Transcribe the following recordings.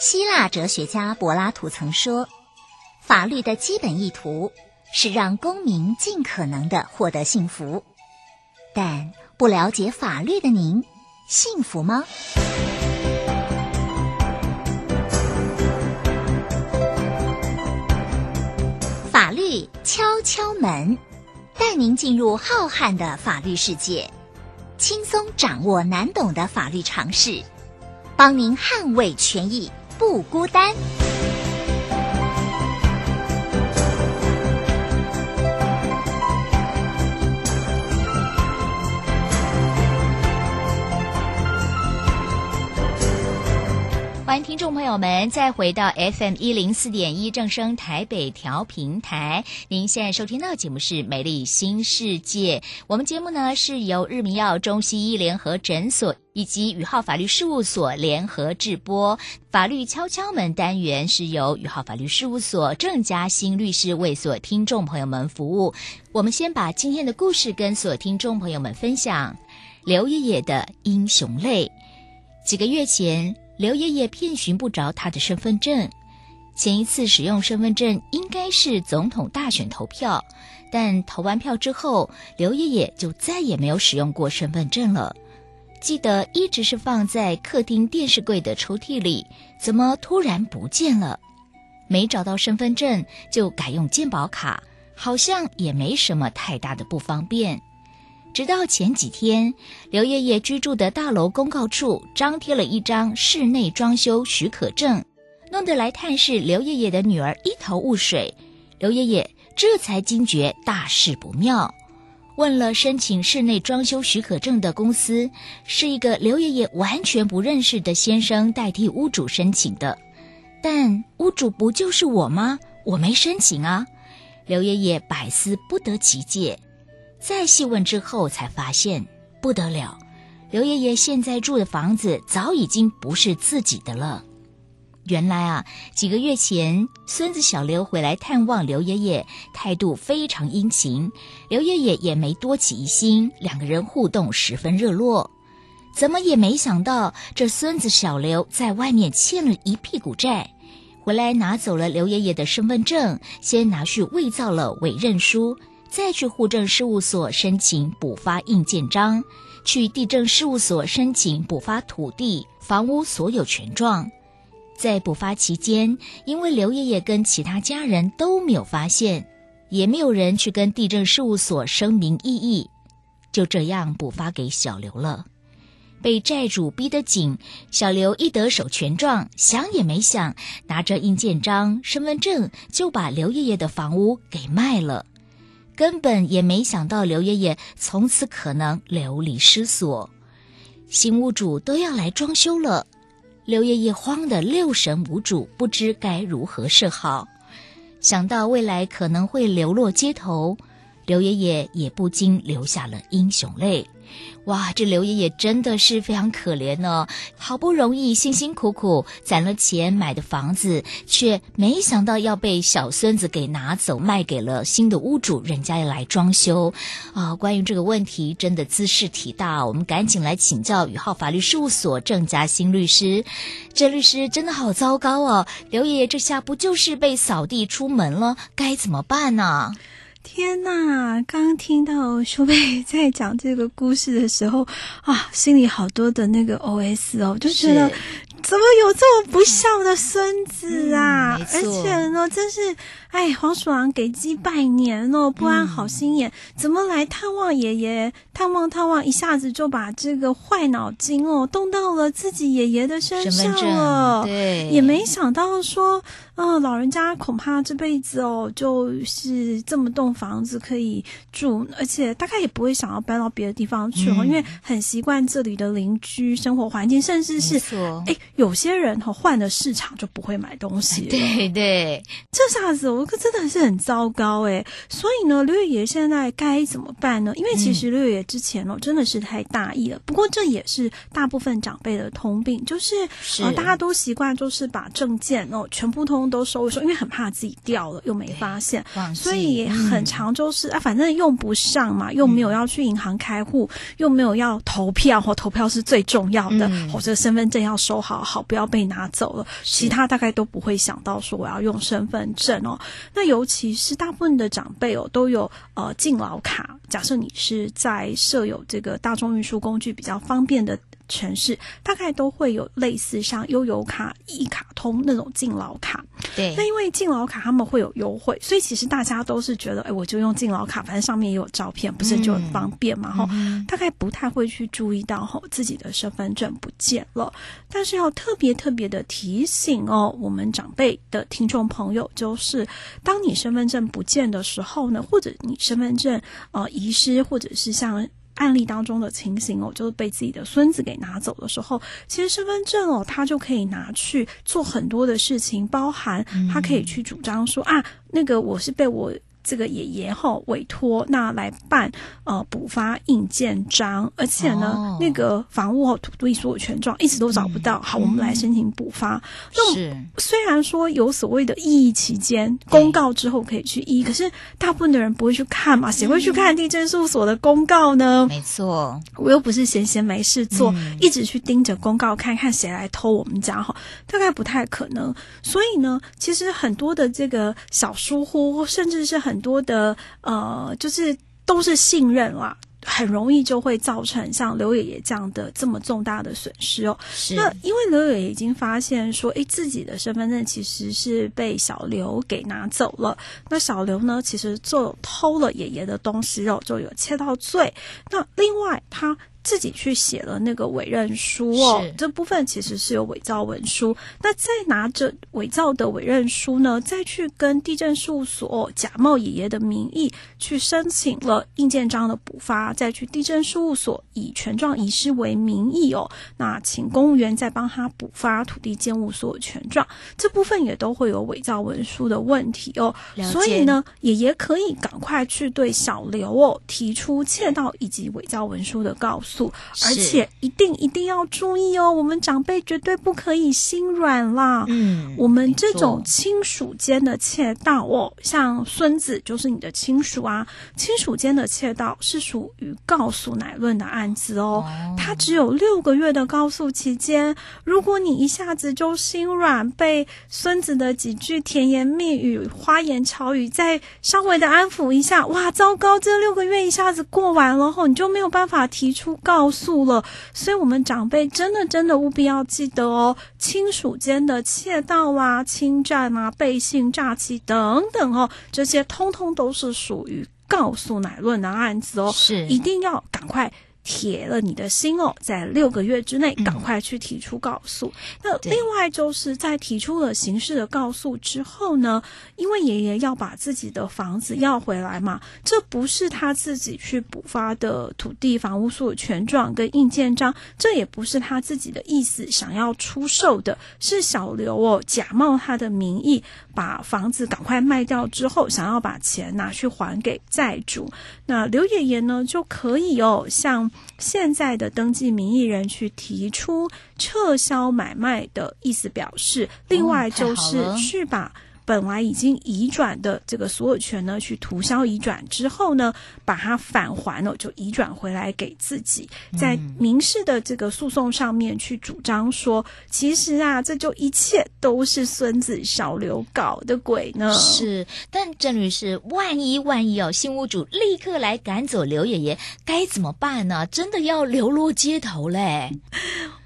希腊哲学家柏拉图曾说：“法律的基本意图是让公民尽可能的获得幸福。”但不了解法律的您，幸福吗？法律敲敲门，带您进入浩瀚的法律世界，轻松掌握难懂的法律常识，帮您捍卫权益。不孤单。欢迎听众朋友们再回到 FM 一零四点一正声台北调频台。您现在收听到的节目是《美丽新世界》。我们节目呢是由日明耀中西医联合诊所以及宇浩法律事务所联合制播。法律敲敲门单元是由宇浩法律事务所郑嘉欣律师为所听众朋友们服务。我们先把今天的故事跟所听众朋友们分享：刘爷爷的英雄泪。几个月前。刘爷爷遍寻不着他的身份证，前一次使用身份证应该是总统大选投票，但投完票之后，刘爷爷就再也没有使用过身份证了。记得一直是放在客厅电视柜的抽屉里，怎么突然不见了？没找到身份证，就改用健保卡，好像也没什么太大的不方便。直到前几天，刘爷爷居住的大楼公告处张贴了一张室内装修许可证，弄得来探视刘爷爷的女儿一头雾水。刘爷爷这才惊觉大事不妙，问了申请室内装修许可证的公司，是一个刘爷爷完全不认识的先生代替屋主申请的，但屋主不就是我吗？我没申请啊！刘爷爷百思不得其解。再细问之后，才发现不得了，刘爷爷现在住的房子早已经不是自己的了。原来啊，几个月前，孙子小刘回来探望刘爷爷，态度非常殷勤，刘爷爷也没多起疑心，两个人互动十分热络。怎么也没想到，这孙子小刘在外面欠了一屁股债，回来拿走了刘爷爷的身份证，先拿去伪造了委任书。再去户政事务所申请补发印鉴章，去地政事务所申请补发土地、房屋所有权状。在补发期间，因为刘爷爷跟其他家人都没有发现，也没有人去跟地政事务所声明异议，就这样补发给小刘了。被债主逼得紧，小刘一得手权状，想也没想，拿着印鉴章、身份证，就把刘爷爷的房屋给卖了。根本也没想到刘爷爷从此可能流离失所，新屋主都要来装修了，刘爷爷慌得六神无主，不知该如何是好。想到未来可能会流落街头，刘爷爷也不禁流下了英雄泪。哇，这刘爷爷真的是非常可怜呢！好不容易辛辛苦苦攒了钱买的房子，却没想到要被小孙子给拿走，卖给了新的屋主，人家要来装修啊！关于这个问题，真的兹事体大，我们赶紧来请教宇浩法律事务所郑家新律师。郑律师真的好糟糕哦！刘爷爷这下不就是被扫地出门了？该怎么办呢？天呐，刚听到修贝在讲这个故事的时候啊，心里好多的那个 OS 哦，就觉得怎么有这么不孝的孙子啊？嗯、而且呢，真是。哎，黄鼠狼给鸡拜年哦，不安好心眼，嗯、怎么来探望爷爷？探望探望，一下子就把这个坏脑筋哦，动到了自己爷爷的身上了。对，也没想到说，嗯、呃，老人家恐怕这辈子哦，就是这么栋房子可以住，而且大概也不会想要搬到别的地方去哦，嗯、因为很习惯这里的邻居生活环境，甚至是哎，有些人哈、哦、换了市场就不会买东西。对对，这下子。这个真的是很糟糕诶，所以呢，刘爷爷现在该怎么办呢？因为其实刘爷爷之前哦，真的是太大意了。嗯、不过这也是大部分长辈的通病，就是，大家都习惯就是把证件哦全部通通都收一收，因为很怕自己掉了又没发现，所以很常就是、嗯、啊，反正用不上嘛，又没有要去银行开户，嗯、又没有要投票，或投票是最重要的，或者、嗯、身份证要收好好，不要被拿走了。其他大概都不会想到说我要用身份证哦。那尤其是大部分的长辈哦，都有呃敬老卡。假设你是在设有这个大众运输工具比较方便的。城市大概都会有类似像悠游卡、一卡通那种敬老卡。对，那因为敬老卡他们会有优惠，所以其实大家都是觉得，哎，我就用敬老卡，反正上面也有照片，不是就很方便嘛？哈、嗯，大概不太会去注意到哈自己的身份证不见了。但是要特别特别的提醒哦，我们长辈的听众朋友，就是当你身份证不见的时候呢，或者你身份证呃遗失，或者是像。案例当中的情形哦，就是被自己的孙子给拿走的时候，其实身份证哦，他就可以拿去做很多的事情，包含他可以去主张说啊，那个我是被我。这个爷爷后委托那来办呃补发印鉴章，而且呢，哦、那个房屋和土地所有权状一直都找不到。嗯、好，我们来申请补发。是，虽然说有所谓的异议期间，公告之后可以去异议，可是大部分的人不会去看嘛，谁会去看地政事务所的公告呢？没错，我又不是闲闲没事做，嗯、一直去盯着公告看看谁来偷我们家哈，大概不太可能。所以呢，其实很多的这个小疏忽，甚至是很。很多的呃，就是都是信任啦，很容易就会造成像刘爷爷这样的这么重大的损失哦。是。那因为刘爷爷已经发现说，诶，自己的身份证其实是被小刘给拿走了。那小刘呢，其实就偷了爷爷的东西哦，就有窃盗罪。那另外他。自己去写了那个委任书哦，这部分其实是有伪造文书。那再拿着伪造的委任书呢，再去跟地震事务所假冒爷爷的名义去申请了印鉴章的补发，再去地震事务所以权状遗失为名义哦，那请公务员再帮他补发土地建物所有权状，这部分也都会有伪造文书的问题哦。所以呢，爷爷可以赶快去对小刘哦提出窃盗以及伪造文书的告诉。而且一定一定要注意哦，我们长辈绝对不可以心软啦。嗯，我们这种亲属间的窃盗哦，像孙子就是你的亲属啊，亲属间的窃盗是属于告诉乃论的案子哦。他只有六个月的告诉期间，如果你一下子就心软，被孙子的几句甜言蜜语、花言巧语再稍微的安抚一下，哇，糟糕，这六个月一下子过完了后，你就没有办法提出。告诉了，所以我们长辈真的真的务必要记得哦，亲属间的窃盗啊、侵占啊、背信诈欺等等哦，这些通通都是属于告诉乃论的案子哦，是一定要赶快。铁了你的心哦，在六个月之内赶快去提出告诉。嗯、那另外就是在提出了刑事的告诉之后呢，因为爷爷要把自己的房子要回来嘛，这不是他自己去补发的土地房屋所有权状跟印鉴章，这也不是他自己的意思想要出售的，是小刘哦假冒他的名义把房子赶快卖掉之后，想要把钱拿去还给债主。那刘爷爷呢就可以哦向。现在的登记名义人去提出撤销买卖的意思表示，另外就是去把。本来已经移转的这个所有权呢，去涂销移转之后呢，把它返还了，就移转回来给自己，在民事的这个诉讼上面去主张说，其实啊，这就一切都是孙子小刘搞的鬼呢。是，但郑律师，万一万一哦，新屋主立刻来赶走刘爷爷，该怎么办呢？真的要流落街头嘞？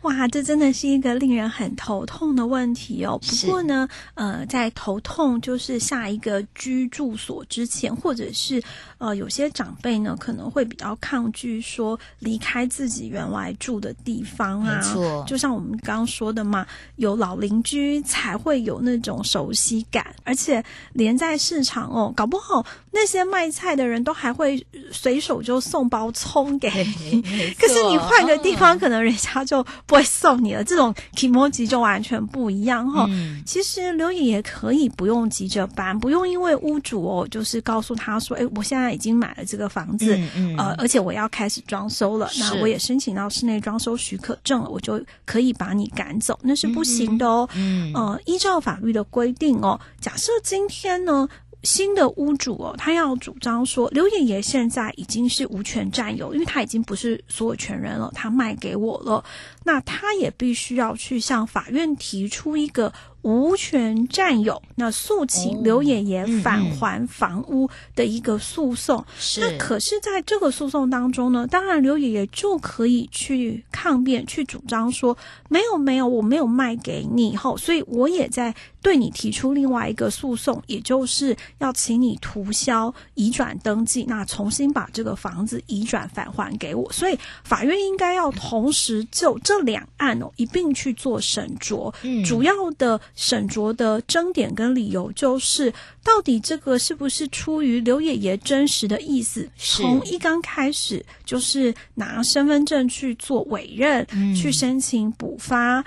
哇，这真的是一个令人很头痛的问题哦。不过呢，呃，在头痛就是下一个居住所之前，或者是呃，有些长辈呢可能会比较抗拒说离开自己原来住的地方啊。没错，就像我们刚刚说的嘛，有老邻居才会有那种熟悉感，而且连在市场哦，搞不好那些卖菜的人都还会随手就送包葱给你。可是你换个地方，可能人家就不。会送你了，这种 kimoji 就完全不一样哈。嗯、其实刘颖也可以不用急着搬，不用因为屋主哦，就是告诉他说，哎，我现在已经买了这个房子，嗯嗯、呃，而且我要开始装修了，那我也申请到室内装修许可证了，我就可以把你赶走，那是不行的哦。嗯，嗯呃，依照法律的规定哦，假设今天呢。新的屋主哦，他要主张说刘爷爷现在已经是无权占有，因为他已经不是所有权人了，他卖给我了，那他也必须要去向法院提出一个。无权占有，那诉请刘爷爷返还房屋的一个诉讼。是、哦嗯嗯，那可是在这个诉讼当中呢，当然刘爷爷就可以去抗辩，去主张说没有没有，我没有卖给你，后，所以我也在对你提出另外一个诉讼，也就是要请你涂销移转登记，那重新把这个房子移转返还给我。所以法院应该要同时就这两案哦一并去做审酌，嗯，主要的。审酌的争点跟理由就是，到底这个是不是出于刘爷爷真实的意思？从一刚开始就是拿身份证去做委任，嗯、去申请补发，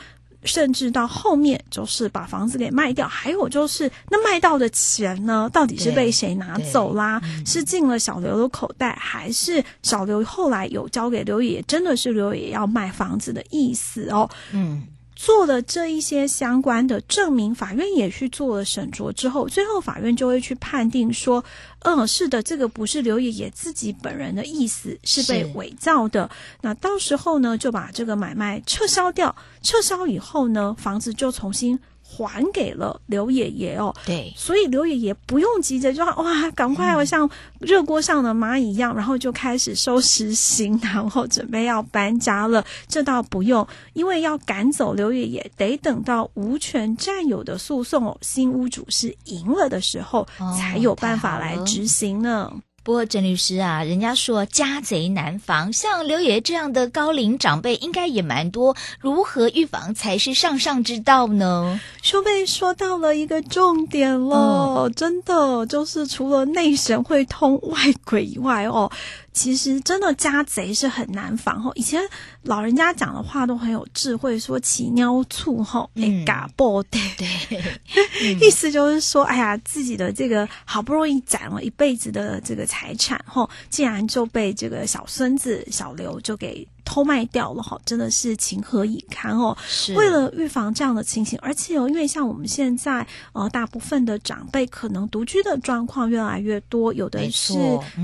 甚至到后面就是把房子给卖掉。还有就是，那卖到的钱呢，到底是被谁拿走啦？是进了小刘的口袋，还是小刘后来有交给刘爷爷？真的是刘爷爷要卖房子的意思哦？嗯。做了这一些相关的证明，法院也去做了审酌之后，最后法院就会去判定说，嗯，是的，这个不是刘爷爷自己本人的意思，是被伪造的。那到时候呢，就把这个买卖撤销掉，撤销以后呢，房子就重新。还给了刘爷爷哦，对，所以刘爷爷不用急着就哇，赶快要像热锅上的蚂蚁一样，嗯，然后就开始收拾行囊，然后准备要搬家了。这倒不用，因为要赶走刘爷爷，得等到无权占有的诉讼哦，新屋主是赢了的时候，哦，才有办法来执行呢。不过，郑律师啊，人家说家贼难防，像刘爷爷这样的高龄长辈应该也蛮多，如何预防才是上上之道呢？淑贝说到了一个重点了，哦，真的就是除了内神会通外鬼以外哦。其实真的家贼是很难防吼，以前老人家讲的话都很有智慧，说起尿醋吼，那嘎爆的，对，意思就是说，哎呀，自己的这个好不容易攒了一辈子的这个财产吼，竟然就被这个小孙子小刘就给。偷卖掉了哈，真的是情何以堪哦！是为了预防这样的情形，而且哦，因为像我们现在呃，大部分的长辈可能独居的状况越来越多，有的是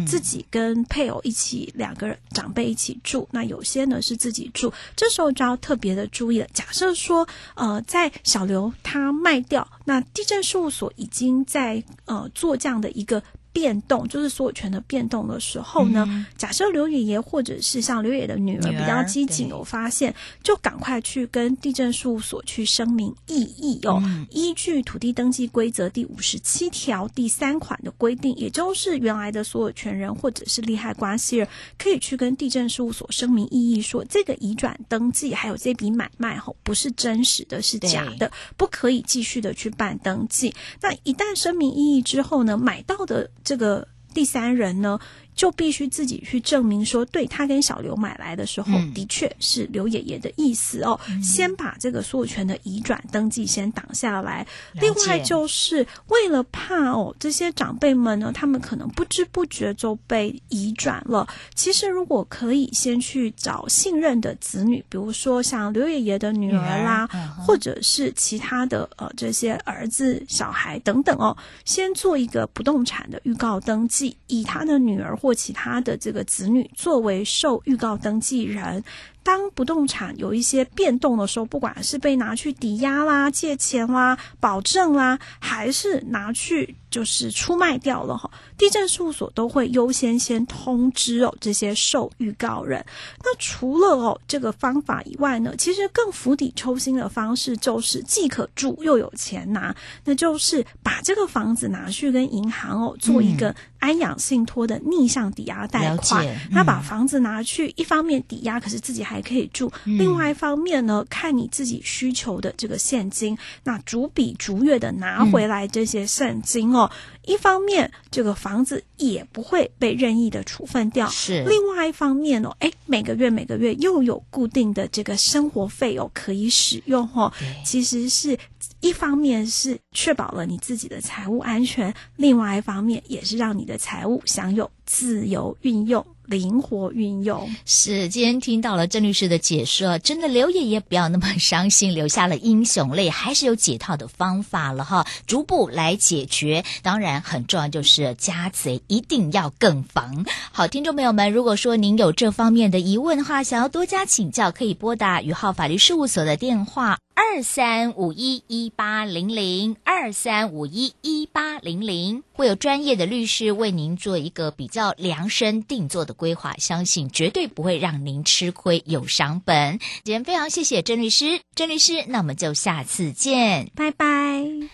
自己跟配偶一起两个人长辈一起住，那有些呢是自己住，这时候就要特别的注意了。假设说呃，在小刘他卖掉，那地震事务所已经在呃做这样的一个。变动就是所有权的变动的时候呢，嗯、假设刘爷爷或者是像刘爷爷的女儿比较机警，有发现就赶快去跟地震事务所去声明异议哦。嗯、依据土地登记规则第五十七条第三款的规定，也就是原来的所有权人或者是利害关系人，可以去跟地震事务所声明异议，说这个移转登记还有这笔买卖后不是真实的，是假的，不可以继续的去办登记。那一旦声明异议之后呢，买到的。这个第三人呢，就必须自己去证明说，对他跟小刘买来的时候，嗯、的确是刘爷爷的意思哦。嗯、先把这个所有权的移转登记先挡下来。另外，就是为了怕哦，这些长辈们呢，他们可能不知不觉就被移转了。其实，如果可以先去找信任的子女，比如说像刘爷爷的女儿啦，儿或者是其他的呃这些儿子、小孩等等哦，先做一个不动产的预告登记，以他的女儿。或其他的这个子女作为受预告登记人。当不动产有一些变动的时候，不管是被拿去抵押啦、借钱啦、保证啦，还是拿去就是出卖掉了哈，地震事务所都会优先先通知哦这些受预告人。那除了哦这个方法以外呢，其实更釜底抽薪的方式就是既可住又有钱拿，那就是把这个房子拿去跟银行哦做一个安养信托的逆向抵押贷款。那、嗯、把房子拿去一方面抵押，可是自己还还可以住。另外一方面呢，看你自己需求的这个现金，那逐笔逐月的拿回来这些现金哦。一方面，这个房子也不会被任意的处分掉。是。另外一方面哦，哎，每个月每个月又有固定的这个生活费哦可以使用哦。其实是一方面是确保了你自己的财务安全，另外一方面也是让你的财务享有自由运用。灵活运用。是，今天听到了郑律师的解说，真的刘爷爷不要那么伤心，流下了英雄泪，还是有解套的方法了哈，逐步来解决。当然，很重要就是家贼一定要更防。好，听众朋友们，如果说您有这方面的疑问的话，想要多加请教，可以拨打宇浩法律事务所的电话。二三五一一八零零二三五一一八零零，会有专业的律师为您做一个比较量身定做的规划，相信绝对不会让您吃亏有伤本。今天非常谢谢郑律师，郑律师，那我们就下次见，拜拜。